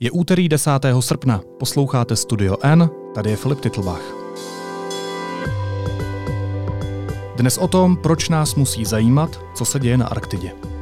Je úterý 10. srpna, posloucháte Studio N, tady je Filip Titlbach. Dnes o tom, proč nás musí zajímat, co se děje na Arktidě.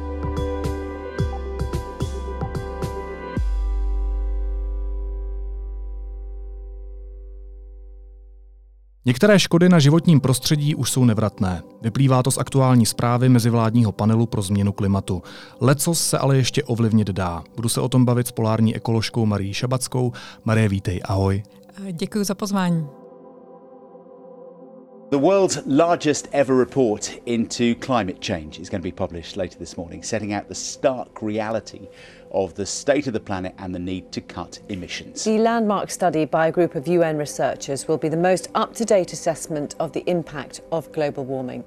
Některé škody na životním prostředí už jsou nevratné. Vyplývá to z aktuální zprávy mezivládního panelu pro změnu klimatu. Lecos se ale ještě ovlivnit dá. Budu se o tom bavit s polární ekoložkou Marí Šabackou. Marie, vítej, ahoj. Děkuji za pozvání. The world's largest ever report into climate change is going to be published later this morning, setting out the stark reality of the state of the planet and the need to cut emissions. The landmark study by a group of UN researchers will be the most up to date assessment of the impact of global warming.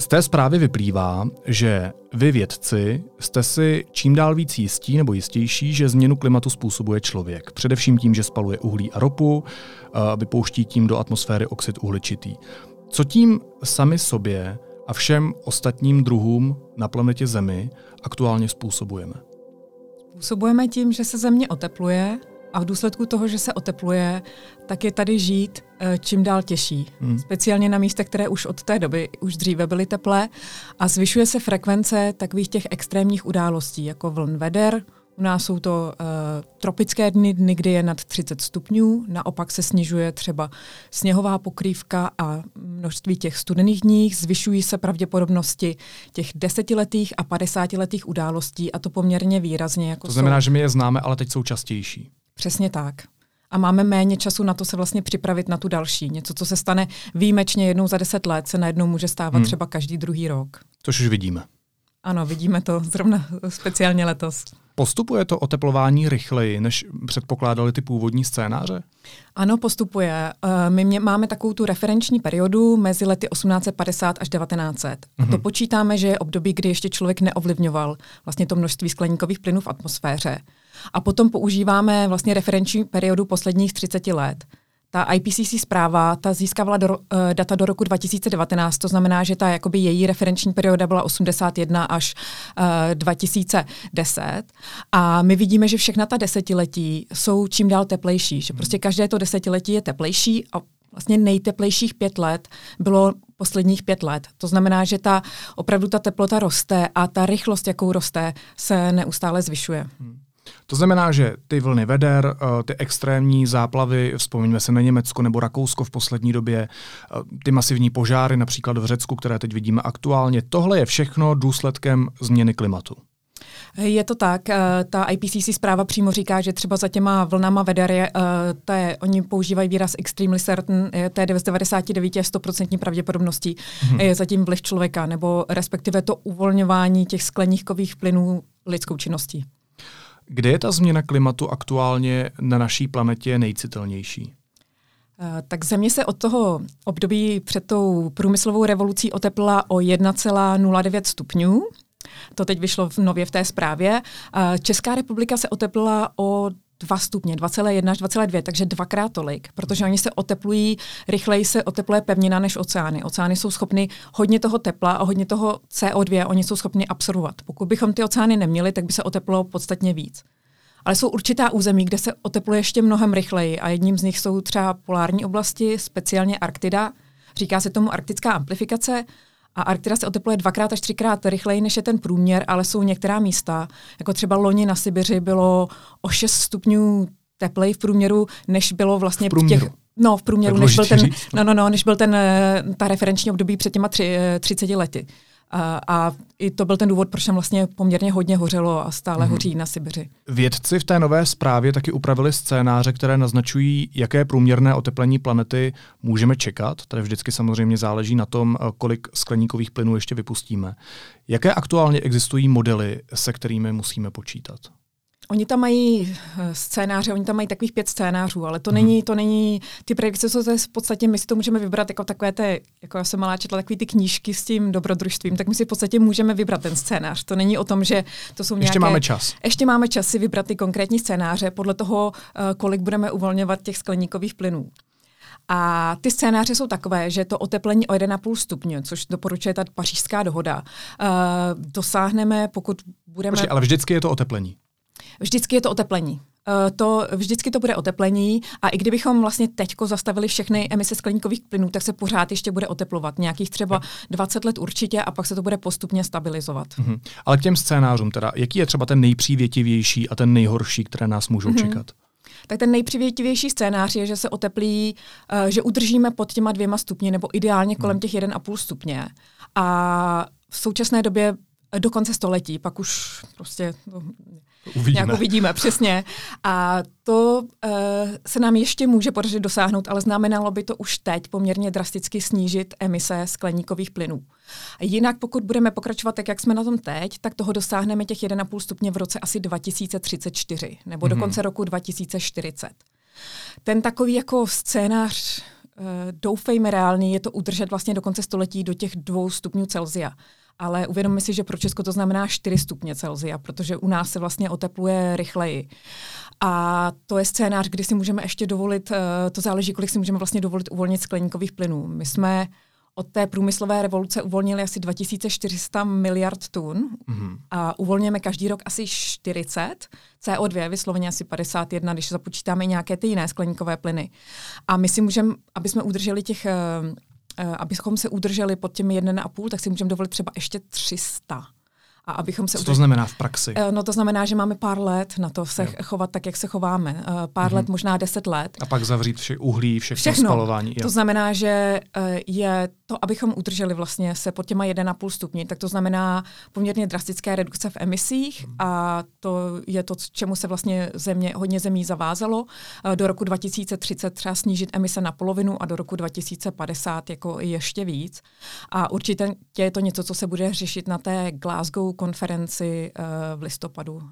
Z té zprávy vyplývá, že vy vědci jste si čím dál víc jistí nebo jistější, že změnu klimatu způsobuje člověk. Především tím, že spaluje uhlí a ropu, vypouští tím do atmosféry oxid uhličitý. Co tím sami sobě a všem ostatním druhům na planetě Zemi aktuálně způsobujeme? Způsobujeme tím, že se země otepluje a v důsledku toho, že se otepluje, tak je tady žít eh, čím dál těžší. Hmm. Speciálně na místech, které už od té doby, už dříve byly teplé a zvyšuje se frekvence takových těch extrémních událostí, jako vln veder, u nás jsou to uh, tropické dny, dny, kdy je nad 30 stupňů, naopak se snižuje třeba sněhová pokrývka a množství těch studených dní, zvyšují se pravděpodobnosti těch desetiletých a padesátiletých událostí a to poměrně výrazně. Jako to znamená, jsou... že my je známe, ale teď jsou častější. Přesně tak. A máme méně času na to se vlastně připravit na tu další. Něco, co se stane výjimečně jednou za deset let, se najednou může stávat hmm. třeba každý druhý rok. Což už vidíme. Ano, vidíme to zrovna speciálně letos. Postupuje to oteplování rychleji, než předpokládali ty původní scénáře? Ano, postupuje. Eh, my mě, máme takovou tu referenční periodu mezi lety 1850 až 1900. Mm-hmm. A to mhm. počítáme, že je období, kdy ještě člověk neovlivňoval vlastně to množství skleníkových plynů v atmosféře. A potom používáme vlastně referenční periodu posledních 30 let. Ta IPCC zpráva, ta získávala do, uh, data do roku 2019, to znamená, že ta jakoby její referenční perioda byla 81 až uh, eh, 2010 a my vidíme, že všechna ta desetiletí jsou čím dál teplejší, že prostě každé to desetiletí je teplejší a vlastně nejteplejších pět let bylo posledních pět let. To znamená, že ta opravdu ta teplota roste a ta rychlost, jakou roste, se neustále zvyšuje. Hmm. To znamená, že ty vlny veder, eh, ty extrémní záplavy, vzpomeňme se na Německo nebo Rakousko v poslední době, eh, ty masivní požáry například v Řecku, které teď vidíme aktuálně, tohle je všechno důsledkem změny klimatu. Je to tak. Eh, ta IPCC zpráva přímo říká, že třeba za těma vlnama veder je, to je, oni používají výraz extremely certain, to je 99 100% pravděpodobností, hmm. je zatím vliv člověka, nebo respektive to uvolňování těch skleníkových plynů lidskou činností. Kde je ta změna klimatu aktuálně na naší planetě nejcitelnější? Eh, tak země se od toho období před tou průmyslovou revolucí oteplila o 1,09 stupňů. To teď vyšlo v nově v té zprávě. Eh, Česká republika se oteplila o 2 stupně, 2,1 až 2,2, takže dvakrát tolik, protože oni se oteplují, rychleji se otepluje pevnina než oceány. Oceány jsou schopny hodně toho tepla a hodně toho CO2 oni jsou schopni absorbovat. Pokud bychom ty oceány neměli, tak by se oteplilo podstatně víc. Ale jsou určitá území, kde se otepluje ještě mnohem rychleji a jedním z nich jsou třeba polární oblasti, speciálně Arktida. Říká se tomu arktická amplifikace a Arktida se otepluje dvakrát až třikrát rychleji, než je ten průměr, ale jsou některá místa, jako třeba loni na Sibiři bylo o 6 stupňů tepleji v průměru, než bylo vlastně v, průměru. v těch No, v průměru, než byl, ten, říct, no. no, no, no, než byl ten, eh, ta referenční období před těma tři, 30 eh, lety. A, a i to byl ten důvod, proč tam vlastně poměrně hodně hořelo a stále hmm. hoří na Sibiři. Vědci v té nové zprávě taky upravili scénáře, které naznačují, jaké průměrné oteplení planety můžeme čekat. Tady vždycky samozřejmě záleží na tom, kolik skleníkových plynů ještě vypustíme. Jaké aktuálně existují modely, se kterými musíme počítat? Oni tam mají eh, scénáře, oni tam mají takových pět scénářů, ale to hmm. není, to není, ty predikce jsou to v podstatě, my si to můžeme vybrat jako takové ty, jako já jsem malá četla takové ty knížky s tím dobrodružstvím, tak my si v podstatě můžeme vybrat ten scénář. To není o tom, že to jsou nějaké... Ještě máme čas. Ještě máme čas si vybrat ty konkrétní scénáře podle toho, eh, kolik budeme uvolňovat těch skleníkových plynů. A ty scénáře jsou takové, že to oteplení o 1,5 stupně, což doporučuje ta pařížská dohoda, uh, dosáhneme, pokud budeme... Počkej, ale vždycky je to oteplení. Vždycky je to oteplení. to vždycky to bude oteplení a i kdybychom vlastně teďko zastavili všechny emise skleníkových plynů, tak se pořád ještě bude oteplovat. Nějakých třeba 20 let určitě a pak se to bude postupně stabilizovat. Mm-hmm. Ale k těm scénářům teda, jaký je třeba ten nejpřívětivější a ten nejhorší, které nás můžou mm-hmm. čekat? tak ten nejpřivětivější scénář je, že se oteplí, uh, že udržíme pod těma dvěma stupni nebo ideálně kolem hmm. těch 1,5 stupně. A v současné době do konce století, pak už prostě no, uvidíme. nějak uvidíme, přesně. A to uh, se nám ještě může podařit dosáhnout, ale znamenalo by to už teď poměrně drasticky snížit emise skleníkových plynů. Jinak pokud budeme pokračovat tak, jak jsme na tom teď, tak toho dosáhneme těch 1,5 stupně v roce asi 2034 nebo mm-hmm. do konce roku 2040. Ten takový jako scénář doufejme reálný, je to udržet vlastně do konce století do těch dvou stupňů Celzia ale uvědomme si, že pro Česko to znamená 4 stupně Celzia, protože u nás se vlastně otepluje rychleji. A to je scénář, kdy si můžeme ještě dovolit, eh, to záleží, kolik si můžeme vlastně dovolit uvolnit skleníkových plynů. My jsme od té průmyslové revoluce uvolnili asi 2400 miliard tun mm-hmm. a uvolňujeme každý rok asi 40, CO2 vysloveně asi 51, když započítáme nějaké ty jiné skleníkové plyny. A my si můžeme, aby jsme udrželi těch eh, Eh, abychom se udrželi pod těmi 1,5, tak si můžeme dovolit třeba ještě 300. A abychom se Co to znamená v praxi? Eh, no to znamená, že máme pár let na to se jo. chovat tak, jak se chováme. Eh, pár mm-hmm. let, možná deset let. A pak zavřít vše uhlí, všechno, všechno. spalování. Jo. To znamená, že je to, abychom udrželi vlastně se pod těma 1,5 stupni, tak to znamená poměrně drastické redukce v emisích mm. a to je to, čemu se vlastně země, hodně zemí zavázalo. Do roku 2030 třeba snížit emise na polovinu a do roku 2050 jako ještě víc. A určitě je to něco, co se bude řešit na té Glasgow konferenci uh, v listopadu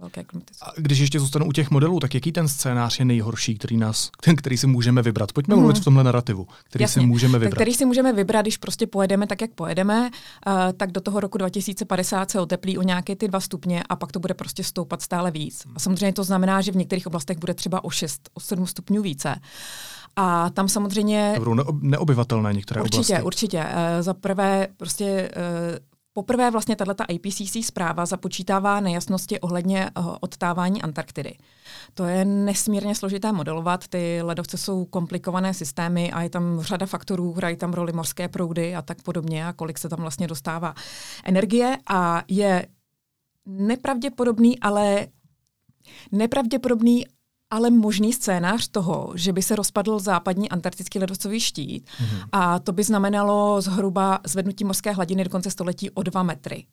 velké klimatické. A když ještě zůstanu u těch modelů, tak jaký ten scénář je nejhorší, který nás, ten, který si můžeme vybrat? Pojďme mm. mluvit v tomhle narrativu, který Jasně. si můžeme vybrat. Tak, který si můžeme vybrat, když prostě pojedeme tak, jak pojedeme, uh, tak do toho roku 2050 se oteplí o nějaké ty dva stupně a pak to bude prostě stoupat stále víc. A samozřejmě to znamená, že v některých oblastech bude třeba o 6, o 7 stupňů více. A tam samozřejmě... To budou neobyvatelné některé určitě, oblasti. Určitě, určitě. Uh, za prvé prostě uh, Poprvé vlastně tato IPCC zpráva započítává nejasnosti ohledně uh, odtávání Antarktidy. To je nesmírně složité modelovat, ty ledovce jsou komplikované systémy a je tam řada faktorů, hrají tam roli morské proudy a tak podobně a kolik se tam vlastně dostává energie a je nepravděpodobný, ale nepravděpodobný, ale možný scénář toho, že by se rozpadl západní antarktický ledovcový štít mm-hmm. a to by znamenalo zhruba zvednutí morské hladiny do konce století o dva metry.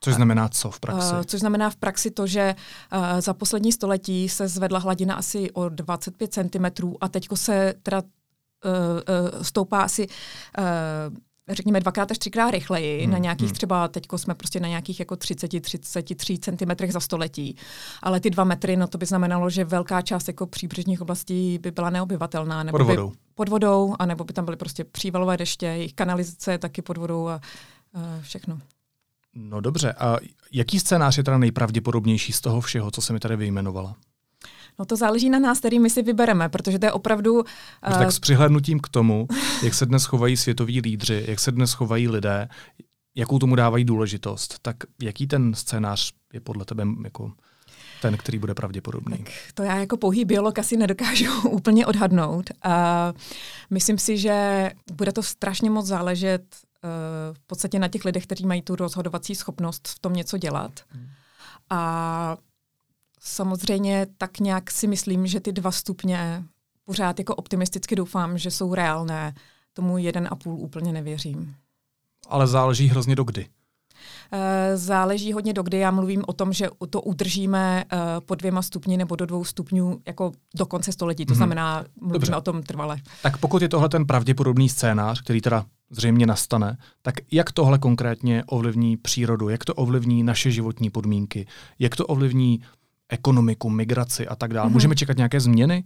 Což znamená co v praxi? Uh, což znamená v praxi to, že uh, za poslední století se zvedla hladina asi o 25 cm a teďko se teda uh, uh, stoupá asi uh, řekněme dvakrát až třikrát rychleji, hmm, na nějakých hmm. třeba, teďko jsme prostě na nějakých jako 30-33 cm za století, ale ty dva metry, no to by znamenalo, že velká část jako příbřežních oblastí by byla neobyvatelná. Nebo pod vodou. By, pod vodou, anebo by tam byly prostě přívalové deště, jejich kanalizace taky pod vodou a, a všechno. No dobře, a jaký scénář je teda nejpravděpodobnější z toho všeho, co se mi tady vyjmenovala? No to záleží na nás, který my si vybereme, protože to je opravdu... Uh... Tak s přihlednutím k tomu, jak se dnes chovají světoví lídři, jak se dnes chovají lidé, jakou tomu dávají důležitost, tak jaký ten scénář je podle tebe jako ten, který bude pravděpodobný? Tak to já jako pouhý biolog asi nedokážu úplně odhadnout. Uh, myslím si, že bude to strašně moc záležet uh, v podstatě na těch lidech, kteří mají tu rozhodovací schopnost v tom něco dělat. Hmm. A Samozřejmě tak nějak si myslím, že ty dva stupně pořád jako optimisticky doufám, že jsou reálné. Tomu jeden a půl úplně nevěřím. Ale záleží hrozně do kdy. Eh, záleží hodně do kdy. Já mluvím o tom, že to udržíme eh, po dvěma stupni nebo do dvou stupňů jako do konce století. To mm-hmm. znamená, mluvíme Dobře. o tom trvale. Tak pokud je tohle ten pravděpodobný scénář, který teda zřejmě nastane, tak jak tohle konkrétně ovlivní přírodu, jak to ovlivní naše životní podmínky, jak to ovlivní ekonomiku, migraci a tak dále. Mm-hmm. Můžeme čekat nějaké změny?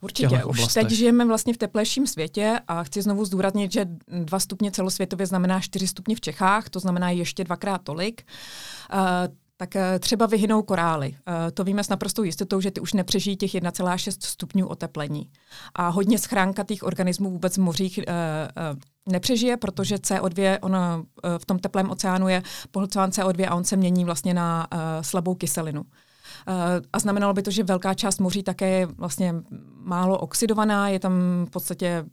Určitě. Už teď žijeme vlastně v teplejším světě a chci znovu zdůraznit, že dva stupně celosvětově znamená čtyři stupně v Čechách, to znamená ještě dvakrát tolik. Uh, tak uh, třeba vyhynou korály. Uh, to víme s naprostou jistotou, že ty už nepřežijí těch 1,6 stupňů oteplení. A hodně schránkatých organismů vůbec v mořích nepřežije, protože CO2, on v tom teplém oceánu je pohlcován CO2 a on se mění vlastně na slabou kyselinu. A znamenalo by to, že velká část moří také je vlastně málo oxidovaná, je tam v podstatě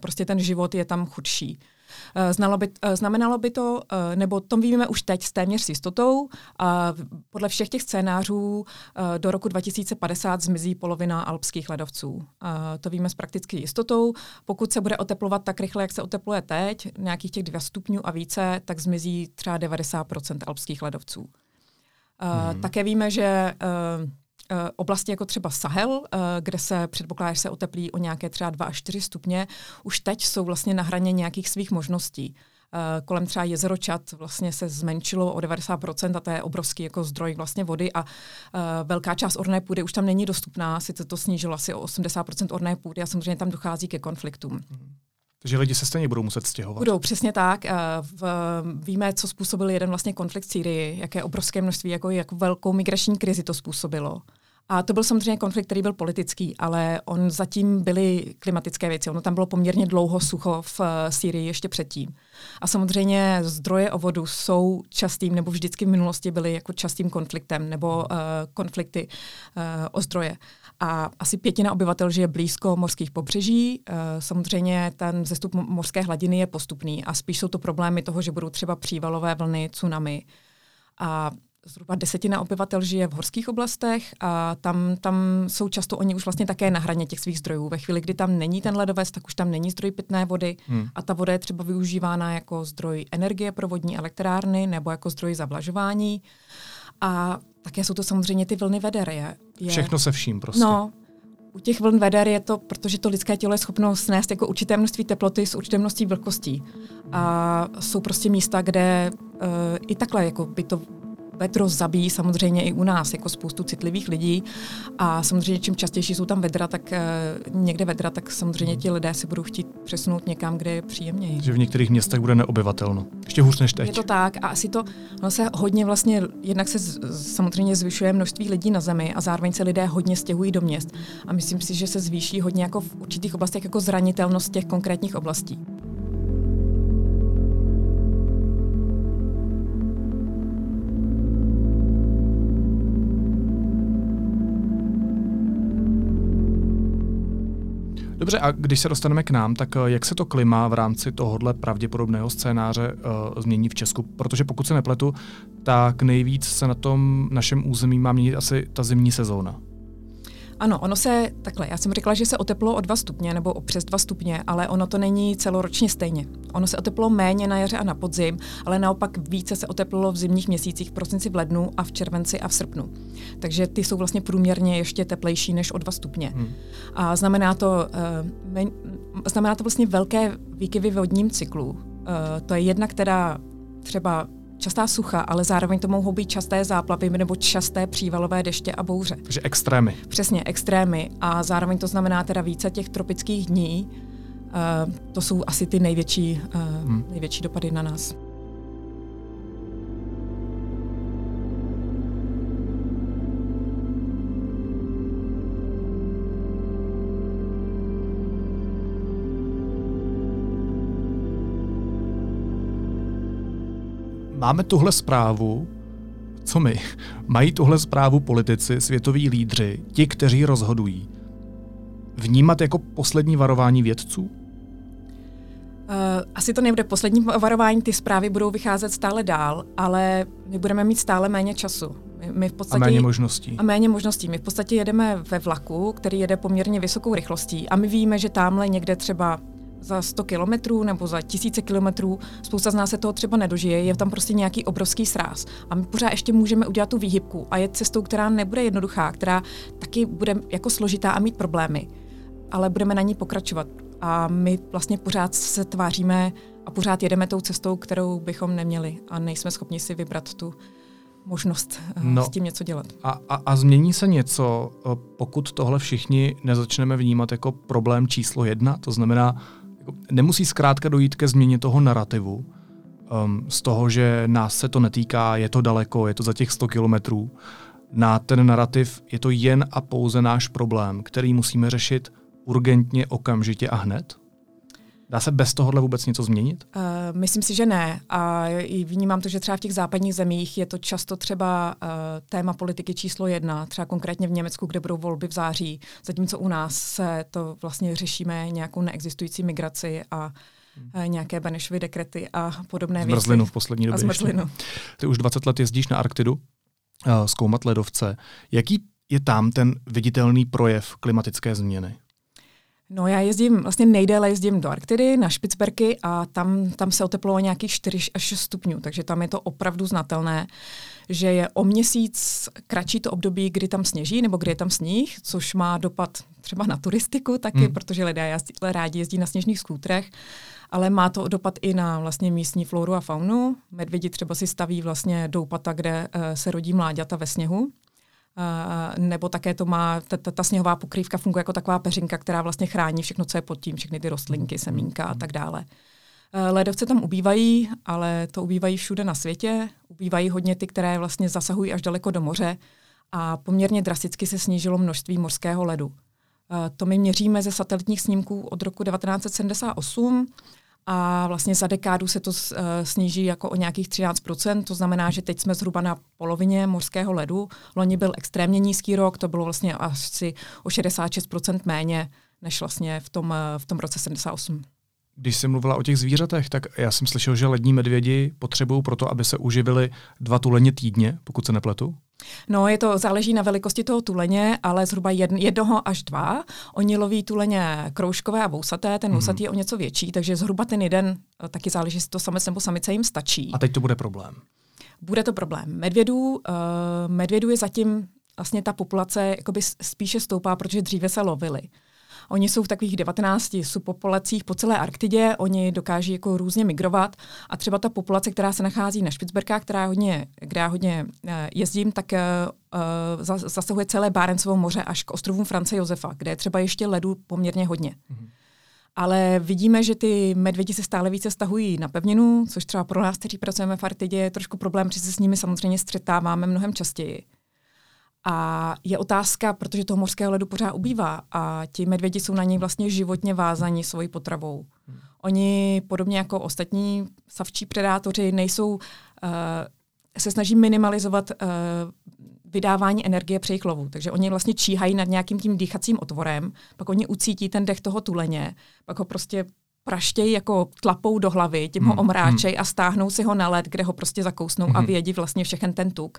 prostě ten život je tam chudší. Eh, znalo by, eh, znamenalo by to, eh, nebo tom víme už teď s téměř s jistotou, a podle všech těch scénářů do roku 2050 zmizí polovina alpských ledovců. To víme s prakticky jistotou. Pokud se bude oteplovat tak rychle, jak se otepluje teď, nějakých těch 2 stupňů a více, tak zmizí třeba 90 alpských ledovců. Hmm. Také víme, že Eh, oblasti jako třeba Sahel, eh, kde se předpokládá, že se oteplí o nějaké třeba 2 až 4 stupně, už teď jsou vlastně na hraně nějakých svých možností. Eh, kolem třeba jezero Čad vlastně se zmenšilo o 90% a to je obrovský jako zdroj vlastně vody a velká část orné půdy už tam není dostupná, sice to snížilo asi o 80% orné půdy a samozřejmě tam dochází ke konfliktům. Hmm. Takže lidi se stejně budou muset stěhovat. Budou, přesně tak. V, víme, co způsobil jeden vlastně konflikt v Sýrii, jaké obrovské množství, jako, jak velkou migrační krizi to způsobilo. A to byl samozřejmě konflikt, který byl politický, ale on zatím byly klimatické věci. Ono tam bylo poměrně dlouho sucho v eh, Sýrii ještě předtím. A samozřejmě zdroje o vodu jsou častým, nebo vždycky v minulosti byly jako častým konfliktem, nebo uh, konflikty uh, o zdroje. A asi pětina obyvatel žije blízko morských pobřeží. Uh, samozřejmě ten zestup mořské hladiny je postupný a spíš jsou to problémy toho, že budou třeba přívalové vlny, tsunami. A zhruba desetina obyvatel žije v horských oblastech a tam, tam jsou často oni už vlastně také na hraně těch svých zdrojů. Ve chvíli, kdy tam není ten ledovec, tak už tam není zdroj pitné vody hmm. a ta voda je třeba využívána jako zdroj energie pro vodní elektrárny nebo jako zdroj zavlažování. A také jsou to samozřejmě ty vlny veder. Je, je, Všechno se vším prostě. No, u těch vln veder je to, protože to lidské tělo je schopno snést jako určité množství teploty s určité množství vlhkostí. A jsou prostě místa, kde uh, i takhle jako by to vedro zabíjí samozřejmě i u nás, jako spoustu citlivých lidí. A samozřejmě, čím častější jsou tam vedra, tak uh, někde vedra, tak samozřejmě ti lidé se budou chtít přesunout někam, kde je příjemněji. Že v některých městech bude neobyvatelno. Ještě hůř než teď. Je to tak a asi to, ono se hodně vlastně, jednak se z, samozřejmě zvyšuje množství lidí na zemi a zároveň se lidé hodně stěhují do měst. A myslím si, že se zvýší hodně jako v určitých oblastech jako zranitelnost těch konkrétních oblastí. Dobře, a když se dostaneme k nám, tak eh, jak se to klima v rámci tohohle pravděpodobného scénáře uh, změní v Česku? Protože pokud se nepletu, tak nejvíc se na tom našem území má měnit asi ta zimní sezóna. Ano, ono se, takhle, já jsem řekla, že se oteplo o 2 stupně nebo o přes 2 stupně, ale ono to není celoročně stejně. Ono se oteplo méně na jaře a na podzim, ale naopak více se oteplilo v zimních měsících v prosinci, v lednu a v červenci a v srpnu. Takže ty jsou vlastně průměrně ještě teplejší než o 2 stupně. Hmm. A znamená to, uh, znamená to vlastně velké výkyvy v vodním cyklu. Uh, to je jedna, která třeba častá sucha, ale zároveň to mohou být časté záplavy nebo časté přívalové deště a bouře. Takže extrémy. Přesně, extrémy. A zároveň to znamená teda více těch tropických dní. Uh, to jsou asi ty největší, uh, hmm. největší dopady na nás. Máme tuhle zprávu, co my? Mají tuhle zprávu politici, světoví lídři, ti, kteří rozhodují. Vnímat jako poslední varování vědců? Uh, asi to nebude poslední varování, ty zprávy budou vycházet stále dál, ale my budeme mít stále méně času. My v podstatě, a méně možností. A méně možností. My v podstatě jedeme ve vlaku, který jede poměrně vysokou rychlostí a my víme, že tamhle někde třeba za 100 kilometrů nebo za tisíce kilometrů, spousta z nás se toho třeba nedožije, je tam prostě nějaký obrovský sráz. A my pořád ještě můžeme udělat tu výhybku a je cestou, která nebude jednoduchá, která taky bude jako složitá a mít problémy, ale budeme na ní pokračovat. A my vlastně pořád se tváříme a pořád jedeme tou cestou, kterou bychom neměli a nejsme schopni si vybrat tu možnost eh, no, s tím něco dělat. A, a, a změní se něco, eh, pokud tohle všichni nezačneme vnímat jako problém číslo jedna? To znamená, jako, nemusí zkrátka dojít ke změně toho narrativu, um, z toho, že nás se to netýká, je to daleko, je to za těch 100 kilometrů, na ten narrativ je to jen a pouze náš problém, který musíme řešit urgentně, okamžitě a hned? Dá se bez tohohle vůbec něco změnit? Uh, myslím si, že ne. A i vnímám to, že třeba v těch západních zemích je to často třeba uh, téma politiky číslo jedna, třeba konkrétně v Německu, kde budou volby v září, zatímco u nás se to vlastně řešíme nějakou neexistující migraci a uh, nějaké Benešovy dekrety a podobné věci. Zmrzlinu v poslední době. A zmrzlinu. Ty už 20 let jezdíš na Arktidu, uh, zkoumat ledovce. Jaký je tam ten viditelný projev klimatické změny? No já jezdím, vlastně nejdéle jezdím do Arktidy, na Špicberky a tam, tam se oteplilo nějakých 4 až 6 stupňů, takže tam je to opravdu znatelné, že je o měsíc kratší to období, kdy tam sněží nebo kdy je tam sníh, což má dopad třeba na turistiku taky, hmm. protože lidé rádi jezdí na sněžných skútrech, ale má to dopad i na vlastně místní floru a faunu. Medvědi třeba si staví vlastně doupata, kde uh, se rodí mláďata ve sněhu, nebo také to má, ta, ta, ta sněhová pokrývka funguje jako taková peřinka, která vlastně chrání všechno, co je pod tím, všechny ty rostlinky, semínka a tak dále. Uh, ledovce tam ubývají, ale to ubývají všude na světě. Ubývají hodně ty, které vlastně zasahují až daleko do moře a poměrně drasticky se snížilo množství morského ledu. Uh, to my měříme ze satelitních snímků od roku 1978 a vlastně za dekádu se to uh, sníží jako o nějakých 13%, to znamená, že teď jsme zhruba na polovině morského ledu. Loni byl extrémně nízký rok, to bylo vlastně asi o 66% méně než vlastně v tom, uh, v tom roce 78. Když jsi mluvila o těch zvířatech, tak já jsem slyšel, že lední medvědi potřebují proto, aby se uživili dva tuleně týdně, pokud se nepletu. No, je to, záleží na velikosti toho tuleně, ale zhruba jedn, jednoho až dva. Oni loví tuleně kroužkové a vousaté, ten vousatý mm. je o něco větší, takže zhruba ten jeden, eh, taky záleží, jestli to samec nebo samice jim stačí. A teď to bude problém. Bude to problém. Medvědů, uh, medvědů je zatím vlastně ta populace jakoby spíše stoupá, protože dříve se lovili. Oni jsou v takových 19 subpopulacích po celé Arktidě, oni dokáží jako různě migrovat a třeba ta populace, která se nachází na Špicberkách, která hodně, kde já hodně uh, jezdím, tak uh, zasahuje celé Bárencovo moře až k ostrovům France Josefa, kde je třeba ještě ledu poměrně hodně. Mm-hmm. Ale vidíme, že ty medvědi se stále více stahují na pevninu, což třeba pro nás, kteří pracujeme v Arktidě, je trošku problém, protože se s nimi samozřejmě střetáváme mnohem častěji. A je otázka, protože toho morského ledu pořád ubývá a ti medvědi jsou na něj vlastně životně vázaní svojí potravou. Hmm. Oni, podobně jako ostatní savčí predátoři, nejsou, uh, se snaží minimalizovat uh, vydávání energie při jejich lovu. Takže oni vlastně číhají nad nějakým tím dýchacím otvorem, pak oni ucítí ten dech toho tuleně, pak ho prostě praštějí jako tlapou do hlavy, tím hmm. ho omráčej hmm. a stáhnou si ho na led, kde ho prostě zakousnou hmm. a vědí vlastně všechen ten tuk.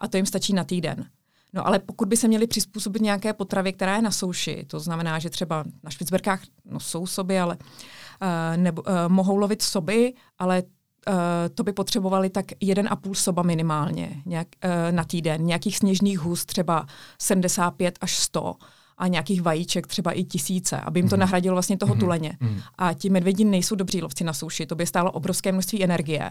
A to jim stačí na týden. No ale pokud by se měli přizpůsobit nějaké potravy, která je na souši, to znamená, že třeba na Špicberkách no, jsou soby, ale uh, nebo, uh, mohou lovit soby, ale uh, to by potřebovali tak jeden a půl soba minimálně nějak, uh, na týden. Nějakých sněžných hus třeba 75 až 100 a nějakých vajíček třeba i tisíce, aby jim to mm. nahradilo vlastně toho mm. tuleně. Mm. A ti medvědi nejsou dobří lovci na souši, to by stálo obrovské množství energie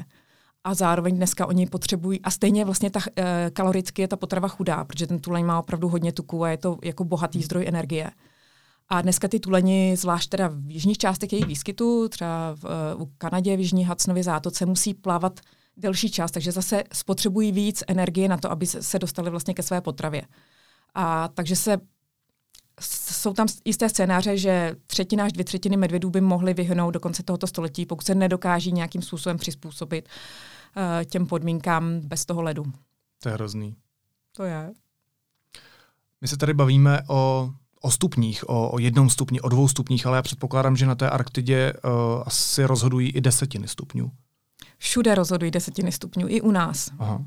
a zároveň dneska oni potřebují, a stejně vlastně ta, e, kaloricky je ta potrava chudá, protože ten tuleň má opravdu hodně tuku a je to jako bohatý hmm. zdroj energie. A dneska ty tuleni, zvlášť teda v jižních částech jejich výskytu, třeba v, uh, u Kanadě, v Jižní Hudsonově zátoce, musí plavat delší čas, takže zase spotřebují víc energie na to, aby se dostali vlastně ke své potravě. A takže se jsou tam jisté scénáře, že třetina až dvě třetiny medvědů by mohly vyhnout do konce tohoto století, pokud se nedokáží nějakým způsobem přizpůsobit uh, těm podmínkám bez toho ledu. To je hrozný. To je. My se tady bavíme o, o stupních, o, o jednom stupni, o dvou stupních, ale já předpokládám, že na té Arktidě uh, asi rozhodují i desetiny stupňů. Všude rozhodují desetiny stupňů, i u nás. Aha.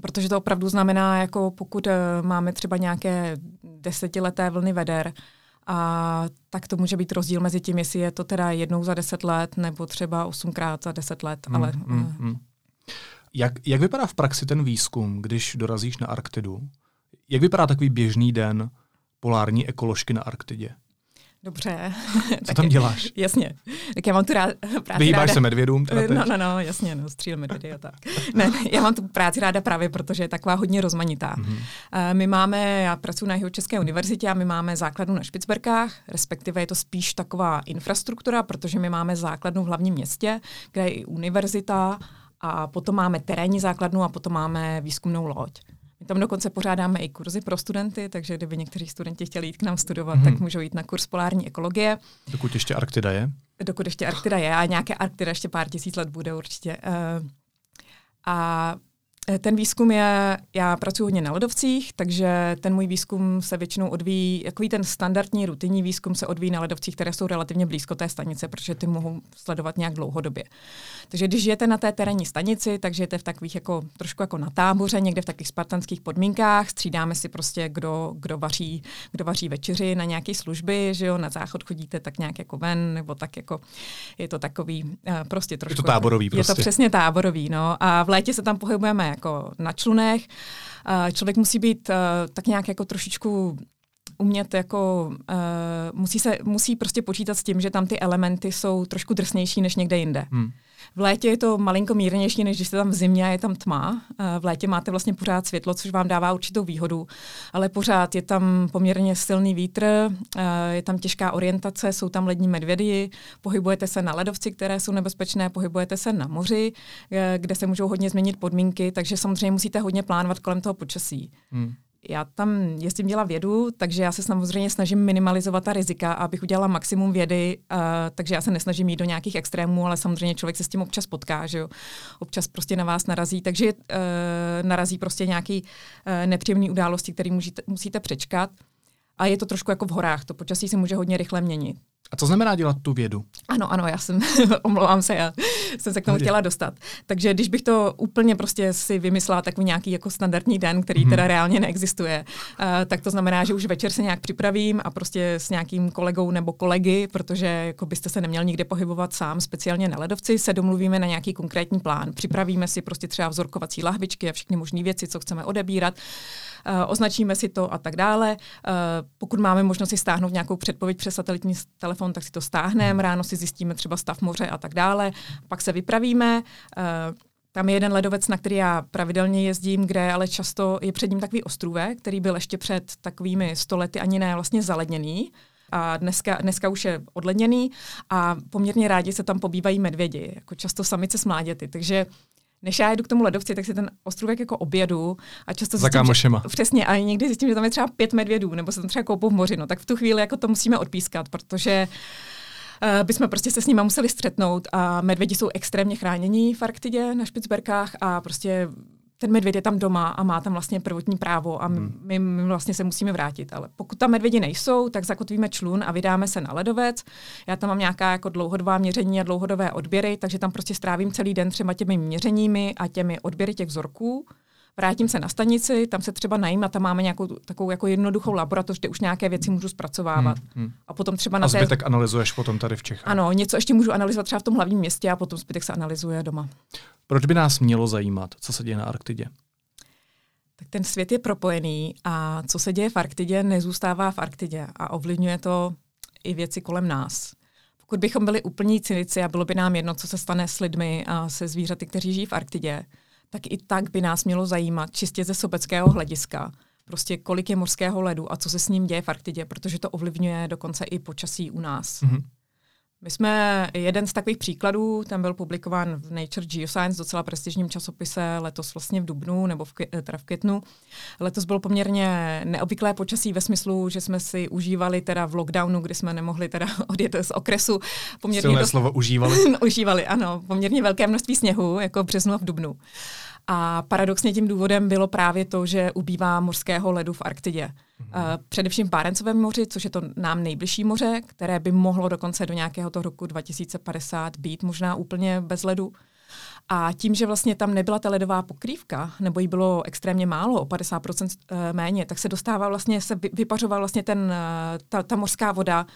Protože to opravdu znamená, jako pokud uh, máme třeba nějaké desetileté vlny veder, a tak to může být rozdíl mezi tím, jestli je to teda jednou za deset let, nebo třeba osmkrát za deset let. Mm, ale, mm, mm. Jak, jak vypadá v praxi ten výzkum, když dorazíš na Arktidu? Jak vypadá takový běžný den polární ekoložky na Arktidě? Dobře. Co tam děláš? jasně. Tak já mám tu rád, práci Vyhýbáš ráda. se medvědům? No, no, no, jasně, no, stříl medvědy a tak. ne, já mám tu práci ráda právě, protože je taková hodně rozmanitá. Mm-hmm. My máme, já pracuji na České univerzitě a my máme základnu na Špicberkách, respektive je to spíš taková infrastruktura, protože my máme základnu v hlavním městě, kde je i univerzita a potom máme terénní základnu a potom máme výzkumnou loď. My tam dokonce pořádáme i kurzy pro studenty, takže kdyby někteří studenti chtěli jít k nám studovat, mm-hmm. tak můžou jít na kurz polární ekologie. Dokud ještě Arktida je? dokud ještě Arktida je a nějaké Arktida ještě pár tisíc let bude určitě. Uh, a ten výzkum je, já pracuji hodně na ledovcích, takže ten můj výzkum se většinou odvíjí, jako ten standardní rutinní výzkum se odvíjí na ledovcích, které jsou relativně blízko té stanice, protože ty mohou sledovat nějak dlouhodobě. Takže když žijete na té terénní stanici, tak žijete v takových jako trošku jako na táboře, někde v takových spartanských podmínkách, střídáme si prostě, kdo, kdo, vaří, kdo vaří večeři na nějaké služby, že jo, na záchod chodíte tak nějak jako ven, nebo tak jako je to takový prostě trošku. Je to táborový prostě. Je to prostě. přesně táborový, no. A v létě se tam pohybujeme jako na člunech. Člověk musí být eh, tak nějak jako trošičku umět jako, uh, musí, se, musí prostě počítat s tím, že tam ty elementy jsou trošku drsnější než někde jinde. Hmm. V létě je to malinko mírnější, než když jste tam v zimě a je tam tma. V létě máte vlastně pořád světlo, což vám dává určitou výhodu, ale pořád je tam poměrně silný vítr, je tam těžká orientace, jsou tam lední medvědy, pohybujete se na ledovci, které jsou nebezpečné, pohybujete se na moři, kde se můžou hodně změnit podmínky, takže samozřejmě musíte hodně plánovat kolem toho počasí. Hmm já tam jezdím dělat vědu, takže já se samozřejmě snažím minimalizovat ta rizika, abych udělala maximum vědy, uh, takže já se nesnažím jít do nějakých extrémů, ale samozřejmě člověk se s tím občas potká, že jo. Občas prostě na vás narazí, takže uh, narazí prostě nějaký uh, nepříjemný události, které musíte, musíte přečkat. A je to trošku jako v horách, to počasí se může hodně rychle měnit. A co znamená dělat tu vědu? Ano, ano, já jsem, omlouvám se, já jsem se k tomu Hodě. chtěla dostat. Takže když bych to úplně prostě si vymyslela takový nějaký jako standardní den, který hmm. teda reálně neexistuje, uh, tak to znamená, že už večer se nějak připravím a prostě s nějakým kolegou nebo kolegy, protože jako byste se neměl nikde pohybovat sám, speciálně na ledovci, se domluvíme na nějaký konkrétní plán. Připravíme si prostě třeba vzorkovací lahvičky a všechny možné věci, co chceme odebírat. Uh, označíme si to a tak dále. Uh, pokud máme možnost si stáhnout nějakou předpověď přes satelitní telefon, tak si to stáhneme, hmm. ráno si zjistíme třeba stav moře a tak dále, pak se vypravíme. Uh, tam je jeden ledovec, na který já pravidelně jezdím, kde ale často je před ním takový ostrůvek, který byl ještě před takovými stolety ani ne vlastně zaledněný. A dneska, dneska už je odledněný a poměrně rádi se tam pobývají medvědi, jako často samice s mláděty. Takže než já jedu k tomu ledovci, tak si ten ostrůvek jako obědu a často Za zjistím, že, přesně, a někdy zjistím, že tam je třeba pět medvědů, nebo se tam třeba koupou v moři, no tak v tu chvíli jako to musíme odpískat, protože uh, bychom prostě se s nimi museli střetnout a medvědi jsou extrémně chránění v Arktidě na Špicberkách a prostě ten medvěd je tam doma a má tam vlastně prvotní právo a my, hmm. my, my vlastně se musíme vrátit. Ale pokud tam medvědi nejsou, tak zakotvíme člun a vydáme se na ledovec. Já tam mám nějaká jako dlouhodobá měření a dlouhodobé odběry, takže tam prostě strávím celý den třeba těmi měřeními a těmi odběry těch vzorků vrátím se na stanici, tam se třeba najím a tam máme nějakou takovou jako jednoduchou laboratoř, kde už nějaké věci můžu zpracovávat. Hmm, hmm. A potom třeba na a zbytek té... analyzuješ potom tady v Čechách. Ano, něco ještě můžu analyzovat třeba v tom hlavním městě a potom zbytek se analyzuje doma. Proč by nás mělo zajímat, co se děje na Arktidě? Tak ten svět je propojený a co se děje v Arktidě, nezůstává v Arktidě a ovlivňuje to i věci kolem nás. Pokud bychom byli úplní cynici a bylo by nám jedno, co se stane s lidmi a se zvířaty, kteří žijí v Arktidě, tak i tak by nás mělo zajímat čistě ze sobeckého hlediska, prostě kolik je mořského ledu a co se s ním děje v Arktidě, protože to ovlivňuje dokonce i počasí u nás. Mm-hmm. My jsme jeden z takových příkladů, ten byl publikován v Nature Geoscience, docela prestižním časopise, letos vlastně v Dubnu, nebo v, teda v květnu. Letos bylo poměrně neobvyklé počasí ve smyslu, že jsme si užívali teda v lockdownu, kdy jsme nemohli teda odjet z okresu. Poměrně Silné dost... slovo užívali. užívali, ano, poměrně velké množství sněhu, jako v březnu a v Dubnu. A paradoxně tím důvodem bylo právě to, že ubývá mořského ledu v Arktidě. Mm-hmm. Především v Bárencovém moři, což je to nám nejbližší moře, které by mohlo dokonce do nějakého toho roku 2050 být možná úplně bez ledu. A tím, že vlastně tam nebyla ta ledová pokrývka, nebo jí bylo extrémně málo, o 50% eh, méně, tak se dostává vlastně, se vypařovala vlastně ten, eh, ta, ta mořská voda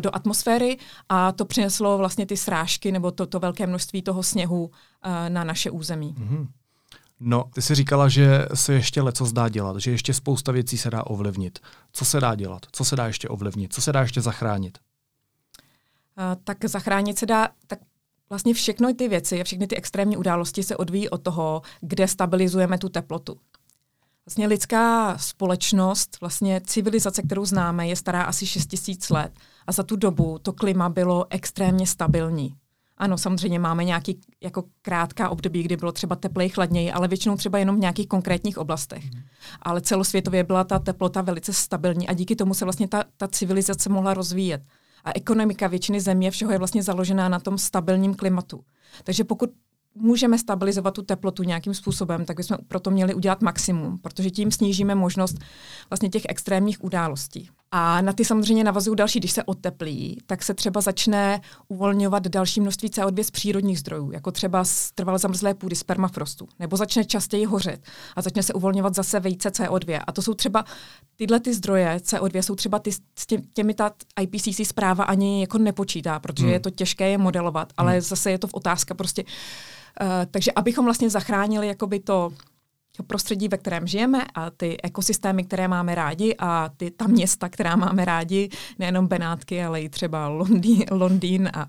do atmosféry a to přineslo vlastně ty srážky nebo to, to velké množství toho sněhu na naše území. Mm-hmm. No, ty jsi říkala, že se ještě leco zdá dělat, že ještě spousta věcí se dá ovlivnit. Co se dá dělat? Co se dá ještě ovlivnit? Co se dá ještě zachránit? Uh, tak zachránit se dá, tak vlastně všechny ty věci a všechny ty extrémní události se odvíjí od toho, kde stabilizujeme tu teplotu. Vlastně lidská společnost, vlastně civilizace, kterou známe, je stará asi 6 000 let a za tu dobu to klima bylo extrémně stabilní. Ano, samozřejmě máme nějaký jako krátká období, kdy bylo třeba teplej, chladněji, ale většinou třeba jenom v nějakých konkrétních oblastech. Mm. Ale celosvětově byla ta teplota velice stabilní a díky tomu se vlastně ta, ta civilizace mohla rozvíjet. A ekonomika většiny země všeho je vlastně založená na tom stabilním klimatu. Takže pokud můžeme stabilizovat tu teplotu nějakým způsobem, tak bychom proto měli udělat maximum, protože tím snížíme možnost vlastně těch extrémních událostí. A na ty samozřejmě navazují další, když se oteplí, tak se třeba začne uvolňovat další množství CO2 z přírodních zdrojů, jako třeba z trvale zamrzlé půdy, z permafrostu, nebo začne častěji hořet a začne se uvolňovat zase vejce CO2. A to jsou třeba tyhle ty zdroje CO2 jsou třeba ty, s tě, těmi ta IPCC zpráva ani jako nepočítá, protože hmm. je to těžké je modelovat, ale hmm. zase je to v otázka prostě. Uh, takže abychom vlastně zachránili jakoby to prostředí, ve kterém žijeme a ty ekosystémy, které máme rádi a ty, ta města, která máme rádi, nejenom Benátky, ale i třeba Londýn, Londýn a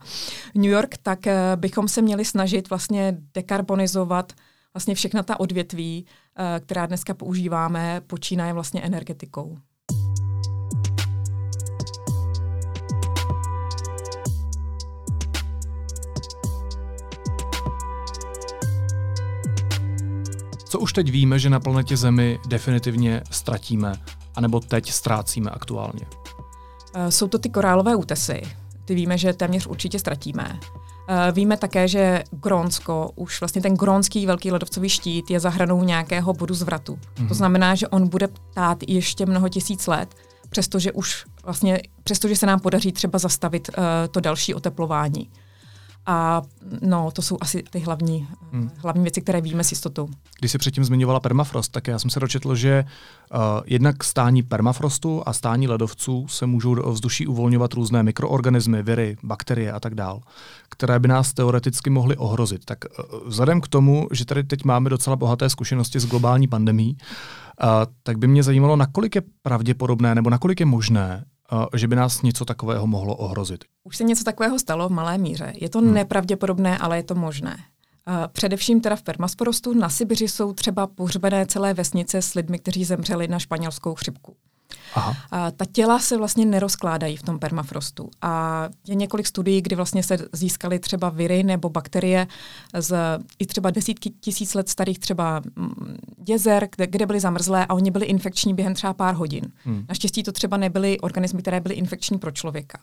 New York, tak uh, bychom se měli snažit vlastně dekarbonizovat vlastně všechna ta odvětví, uh, která dneska používáme, počínaje vlastně energetikou. Co už teď víme, že na planetě Zemi definitivně ztratíme, anebo teď ztrácíme aktuálně? Eh, jsou to ty korálové útesy. Ty víme, že téměř určitě ztratíme. Eh, víme také, že Grónsko, už vlastně ten grónský velký ledovcový štít je za hranou nějakého bodu zvratu. Mm-hmm. To mhm. znamená, že on bude ptát ještě mnoho tisíc let, přestože už vlastně, přestože se nám podaří třeba zastavit uh, to další oteplování. A no, to jsou asi ty hlavní, hmm. hlavní věci, které víme s jistotou. Když jsi předtím zmiňovala permafrost, tak já jsem se dočetl, že uh, jednak stání permafrostu a stání ledovců se můžou do ovzduší uvolňovat různé mikroorganismy, viry, bakterie a tak dál, které by nás teoreticky mohly ohrozit. Tak uh, vzhledem k tomu, že tady teď máme docela bohaté zkušenosti s globální pandemí, uh, tak by mě zajímalo, nakolik je pravděpodobné nebo nakolik je možné, že by nás něco takového mohlo ohrozit. Už se něco takového stalo v malé míře. Je to hmm. nepravděpodobné, ale je to možné. Především teda v permasporostu na Sibiři jsou třeba pohřbené celé vesnice s lidmi, kteří zemřeli na španělskou chřipku. Aha. A ta těla se vlastně nerozkládají v tom permafrostu. A je několik studií, kdy vlastně se získaly třeba viry nebo bakterie z i třeba desítky tisíc let starých třeba mm, jezer, kde, kde byly zamrzlé a oni byli infekční během třeba pár hodin. Hmm. Naštěstí to třeba nebyly organismy, které byly infekční pro člověka.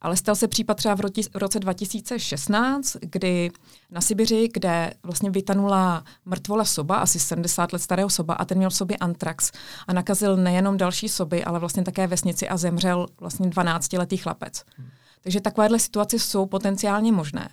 Ale stal se případ třeba v roce 2016, kdy na Sibiři, kde vlastně vytanula mrtvola soba, asi 70 let starého soba, a ten měl v sobě antrax a nakazil nejenom další soby, ale vlastně také vesnici a zemřel vlastně 12-letý chlapec. Hmm. Takže takovéhle situace jsou potenciálně možné.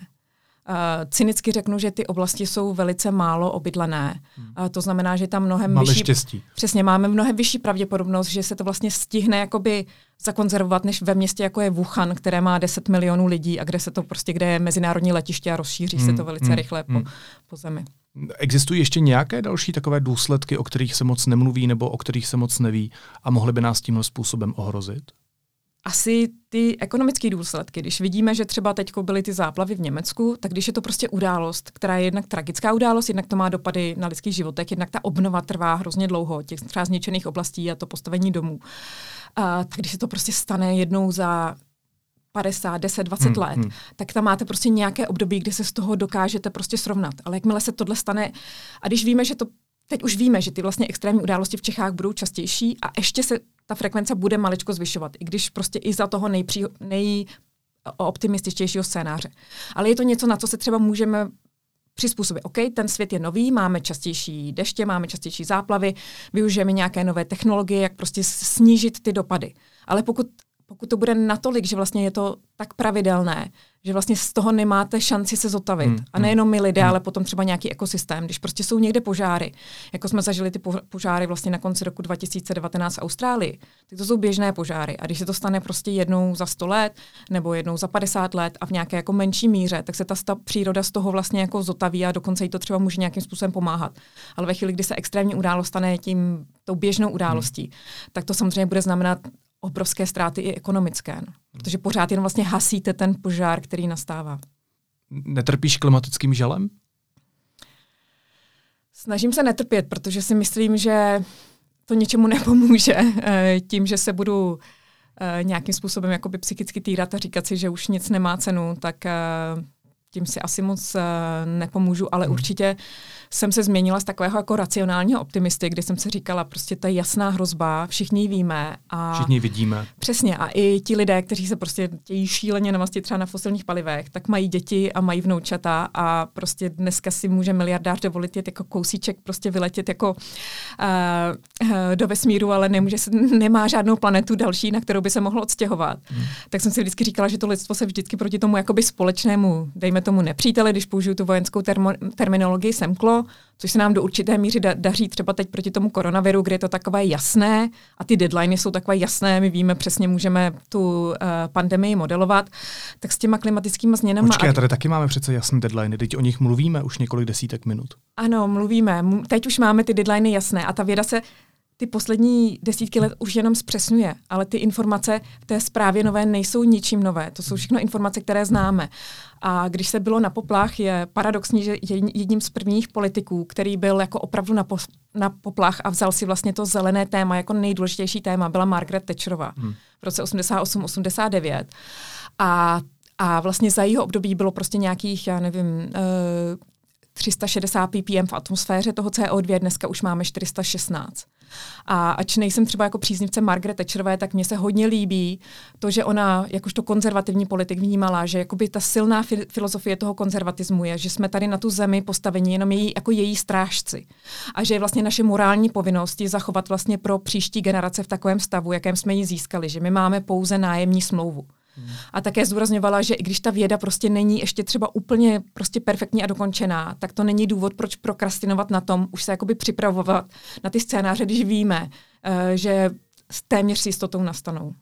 Uh, cynicky řeknu, že ty oblasti jsou velice málo obydlené. Hmm. Uh, to znamená, že tam mnohem Máme vyšší... štěstí. Přesně, máme mnohem vyšší pravděpodobnost, že se to vlastně stihne jakoby zakonzervovat, než ve městě, jako je Wuhan, které má 10 milionů lidí a kde se to prostě, kde je mezinárodní letiště a rozšíří hmm. se to velice hmm. rychle hmm. po, po zemi. Existují ještě nějaké další takové důsledky, o kterých se moc nemluví nebo o kterých se moc neví a mohly by nás tímhle způsobem ohrozit? asi ty ekonomické důsledky, když vidíme, že třeba teď byly ty záplavy v Německu, tak když je to prostě událost, která je jednak tragická událost, jednak to má dopady na lidský životek, jednak ta obnova trvá hrozně dlouho, těch třeba zničených oblastí a to postavení domů. A, tak když se to prostě stane jednou za 50, 10, 20 hmm, let, hmm. tak tam máte prostě nějaké období, kdy se z toho dokážete prostě srovnat. Ale jakmile se tohle stane, a když víme, že to teď už víme, že ty vlastně extrémní události v Čechách budou častější a ještě se ta frekvence bude maličko zvyšovat, i když prostě i za toho nejpří, nejoptimističtějšího scénáře. Ale je to něco, na co se třeba můžeme přizpůsobit. OK, ten svět je nový, máme častější deště, máme častější záplavy, využijeme nějaké nové technologie, jak prostě snížit ty dopady. Ale pokud, pokud to bude natolik, že vlastně je to tak pravidelné, že vlastně z toho nemáte šanci se zotavit. Hmm. A nejenom my lidé, hmm. ale potom třeba nějaký ekosystém. Když prostě jsou někde požáry, jako jsme zažili ty požáry vlastně na konci roku 2019 v Austrálii, tak to jsou běžné požáry. A když se to stane prostě jednou za 100 let nebo jednou za 50 let a v nějaké jako menší míře, tak se ta, ta příroda z toho vlastně jako zotaví a dokonce jí to třeba může nějakým způsobem pomáhat. Ale ve chvíli, kdy se extrémní událost stane tím tou běžnou událostí, hmm. tak to samozřejmě bude znamenat obrovské ztráty i ekonomické, no. protože pořád jen vlastně hasíte ten požár, který nastává. Netrpíš klimatickým žalem? Snažím se netrpět, protože si myslím, že to ničemu nepomůže eh, tím, že se budu eh, nějakým způsobem jakoby psychicky týrat a říkat si, že už nic nemá cenu, tak eh, tím si asi moc nepomůžu, ale hmm. určitě jsem se změnila z takového jako racionálního optimisty, kdy jsem se říkala, prostě to je jasná hrozba, všichni ji víme. A všichni vidíme. Přesně. A i ti lidé, kteří se prostě tějí šíleně namastit třeba na fosilních palivech, tak mají děti a mají vnoučata a prostě dneska si může miliardář dovolit jet jako kousíček, prostě vyletět jako uh, do vesmíru, ale nemůže se, nemá žádnou planetu další, na kterou by se mohlo odstěhovat. Hmm. Tak jsem si vždycky říkala, že to lidstvo se vždycky proti tomu jakoby společnému, dejme tomu nepříteli, když použiju tu vojenskou termo, terminologii, semklo, což se nám do určité míry da, daří třeba teď proti tomu koronaviru, kde je to takové jasné a ty deadliny jsou takové jasné, my víme přesně, můžeme tu uh, pandemii modelovat, tak s těma klimatickými změnami. Počkej, a... tady taky máme přece jasné deadliny, teď o nich mluvíme už několik desítek minut. Ano, mluvíme. Teď už máme ty deadliny jasné a ta věda se ty poslední desítky let už jenom zpřesňuje, ale ty informace v té zprávě nové nejsou ničím nové. To jsou všechno informace, které známe. A když se bylo na poplach, je paradoxní, že jedním z prvních politiků, který byl jako opravdu na, po, na poplach a vzal si vlastně to zelené téma jako nejdůležitější téma, byla Margaret Thatcherová hmm. v roce 88-89. A, a vlastně za jeho období bylo prostě nějakých, já nevím, uh, 360 ppm v atmosféře toho CO2, dneska už máme 416. A ač nejsem třeba jako příznivce Margaret Thatcherové, tak mně se hodně líbí to, že ona jakožto konzervativní politik vnímala, že jakoby ta silná fi- filozofie toho konzervatismu je, že jsme tady na tu zemi postaveni jenom její, jako její strážci. A že je vlastně naše morální povinnost zachovat vlastně pro příští generace v takovém stavu, jakém jsme ji získali, že my máme pouze nájemní smlouvu. Hmm. A také zdůrazňovala, že i když ta věda prostě není ještě třeba úplně prostě perfektní a dokončená, tak to není důvod, proč prokrastinovat na tom, už se jakoby připravovat na ty scénáře, když víme, uh, že s téměř s jistotou nastanou.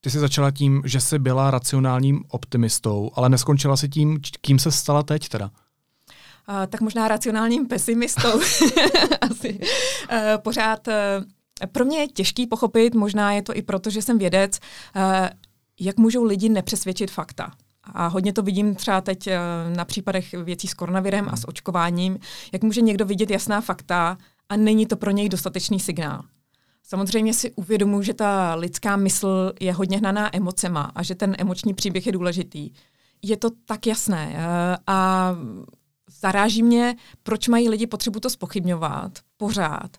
Ty jsi začala tím, že jsi byla racionálním optimistou, ale neskončila si tím, kým se stala teď teda? Uh, tak možná racionálním pesimistou. Asi. Uh, pořád uh, pro mě je těžký pochopit, možná je to i proto, že jsem vědec, jak můžou lidi nepřesvědčit fakta. A hodně to vidím třeba teď eh, na případech věcí s koronavirem a s očkováním, jak může někdo vidět jasná fakta a není to pro něj dostatečný signál. Samozřejmě si uvědomuji, že ta lidská mysl je hodně hnaná emocema a že ten emoční příběh je důležitý. Je to tak jasné eh, a zaráží mě, proč mají lidi potřebu to spochybňovat pořád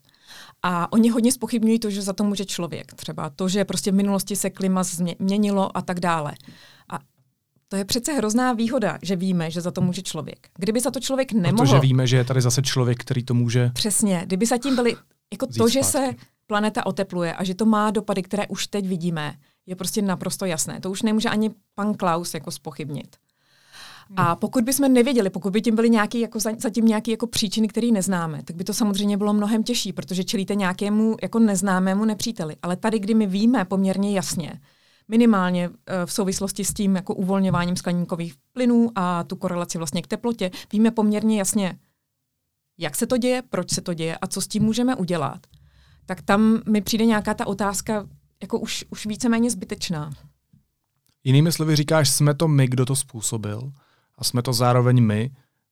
a oni hodně spochybňují to, že za to může člověk. Třeba to, že prostě v minulosti se klima změnilo a tak dále. A to je přece hrozná výhoda, že víme, že za to může člověk. Kdyby za to člověk nemohl... Protože víme, že je tady zase člověk, který to může... Přesně. Kdyby zatím byli... Jako to, že se planeta otepluje a že to má dopady, které už teď vidíme, je prostě naprosto jasné. To už nemůže ani pan Klaus jako spochybnit. A pokud bychom nevěděli, pokud by tím byly nějaký, jako zatím nějaké jako příčiny, které neznáme, tak by to samozřejmě bylo mnohem těžší, protože čelíte nějakému jako neznámému nepříteli. Ale tady, kdy my víme poměrně jasně, minimálně eh, v souvislosti s tím jako uvolňováním skleníkových plynů a tu korelaci vlastně k teplotě, víme poměrně jasně, jak se to děje, proč se to děje a co s tím můžeme udělat. Tak tam mi přijde nějaká ta otázka jako už, už víceméně zbytečná. Jinými slovy říkáš, jsme to my, kdo to způsobil a jsme to zároveň my,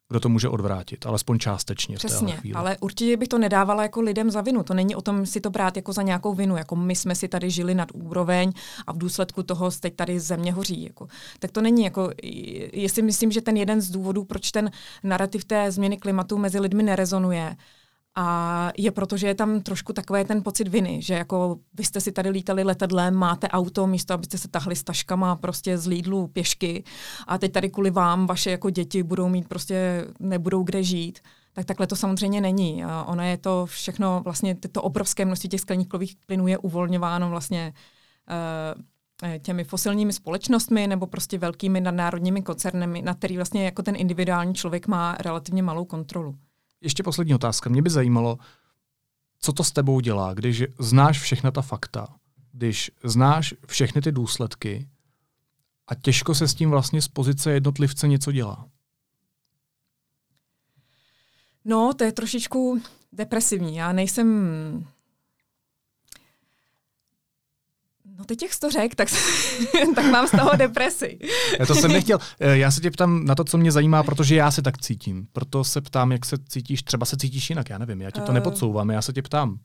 kdo to může odvrátit, alespoň částečně. Přesně, v ale určitě bych to nedávala jako lidem za vinu. To není o tom si to brát jako za nějakou vinu, jako my jsme si tady žili nad úroveň a v důsledku toho teď tady země hoří. Jako. Tak to není jako, jestli myslím, že ten jeden z důvodů, proč ten narrativ té změny klimatu mezi lidmi nerezonuje, a je proto, že je tam trošku takový ten pocit viny, že jako vy jste si tady lítali letadlem, máte auto, místo abyste se tahli s taškama prostě z Lidlu pěšky a teď tady kvůli vám vaše jako děti budou mít prostě, nebudou kde žít. Tak takhle to samozřejmě není. A ono je to všechno, vlastně to obrovské množství těch skleníkových plynů je uvolňováno vlastně uh, těmi fosilními společnostmi nebo prostě velkými nadnárodními koncerny, na který vlastně jako ten individuální člověk má relativně malou kontrolu. Ještě poslední otázka. Mě by zajímalo, co to s tebou dělá, když znáš všechna ta fakta, když znáš všechny ty důsledky a těžko se s tím vlastně z pozice jednotlivce něco dělá. No, to je trošičku depresivní. Já nejsem No teď jak jsi to řekl, tak, tak mám z toho depresi. Já to jsem nechtěl. Eh, já se tě ptám na to, co mě zajímá, protože já se tak cítím. Proto se ptám, jak se cítíš. Třeba se cítíš jinak, já nevím. Já ti to uh... nepodsouvám, já se tě ptám.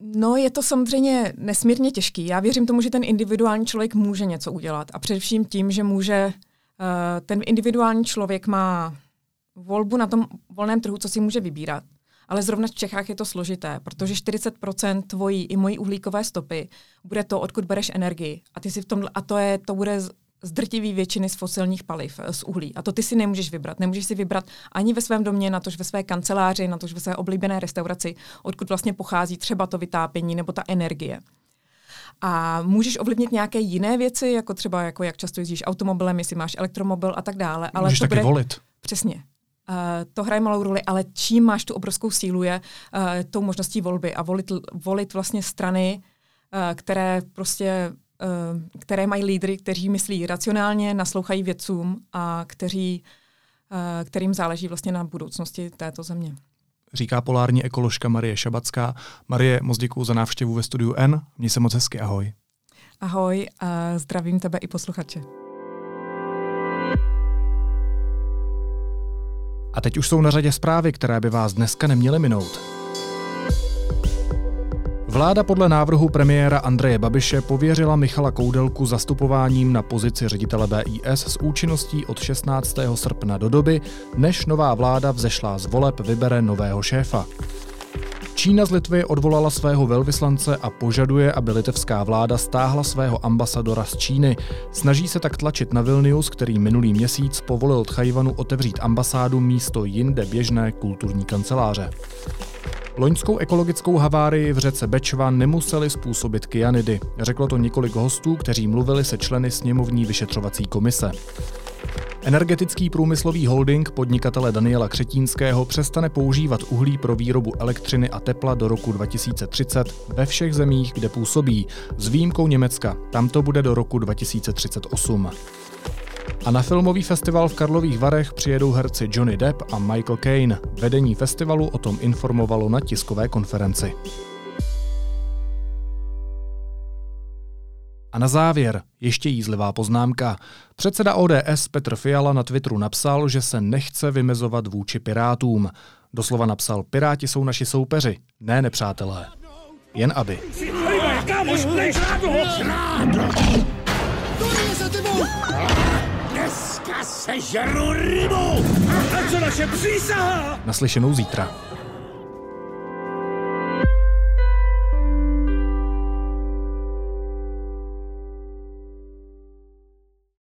No, je to samozřejmě nesmírně těžký. Já věřím tomu, že ten individuální člověk může něco udělat. A především tím, že může, uh, ten individuální člověk má volbu na tom volném trhu, co si může vybírat. Ale zrovna v Čechách je to složité, protože 40% tvojí i mojí uhlíkové stopy bude to, odkud bereš energii. A ty si v tom, a to je, to bude z drtivý většiny z fosilních paliv, z uhlí. A to ty si nemůžeš vybrat. Nemůžeš si vybrat ani ve svém domě, na tož ve své kanceláři, na tož ve své oblíbené restauraci, odkud vlastně pochází třeba to vytápění nebo ta energie. A můžeš ovlivnit nějaké jiné věci, jako třeba jako jak často jezdíš automobilem, jestli máš elektromobil a tak dále. Ale můžeš to taky bude... volit. Přesně. Uh, to hraje malou roli, ale čím máš tu obrovskou sílu je uh, tou možností volby a volit, volit vlastně strany, uh, které prostě uh, které mají lídry, kteří myslí racionálně, naslouchají vědcům a kteří, uh, kterým záleží vlastně na budoucnosti této země říká polární ekoložka Marie Šabacká. Marie, moc děkuji za návštěvu ve studiu N. Měj se moc hezky, ahoj. Ahoj a zdravím tebe i posluchače. A teď už jsou na řadě zprávy, které by vás dneska neměly minout. Vláda podle návrhu premiéra Andreje Babiše pověřila Michala Koudelku zastupováním na pozici ředitele BIS s účinností od 16. srpna do doby, než nová vláda vzešlá z voleb vybere nového šéfa. Čína z Litvy odvolala svého velvyslance a požaduje, aby litevská vláda stáhla svého ambasadora z Číny. Snaží se tak tlačit na Vilnius, který minulý měsíc povolil Tchajvanu otevřít ambasádu místo jinde běžné kulturní kanceláře. Loňskou ekologickou havárii v řece Bečva nemuseli způsobit kyanidy. Řeklo to několik hostů, kteří mluvili se členy sněmovní vyšetřovací komise. Energetický průmyslový holding podnikatele Daniela Křetínského přestane používat uhlí pro výrobu elektřiny a tepla do roku 2030 ve všech zemích, kde působí, s výjimkou Německa. Tam to bude do roku 2038. A na filmový festival v Karlových Varech přijedou herci Johnny Depp a Michael Caine. Vedení festivalu o tom informovalo na tiskové konferenci. A na závěr ještě jízlivá poznámka. Předseda ODS Petr Fiala na Twitteru napsal, že se nechce vymezovat vůči Pirátům. Doslova napsal, Piráti jsou naši soupeři, ne nepřátelé. Jen aby. Dneska sežeru rybu! A co naše přísaha? Naslyšenou zítra.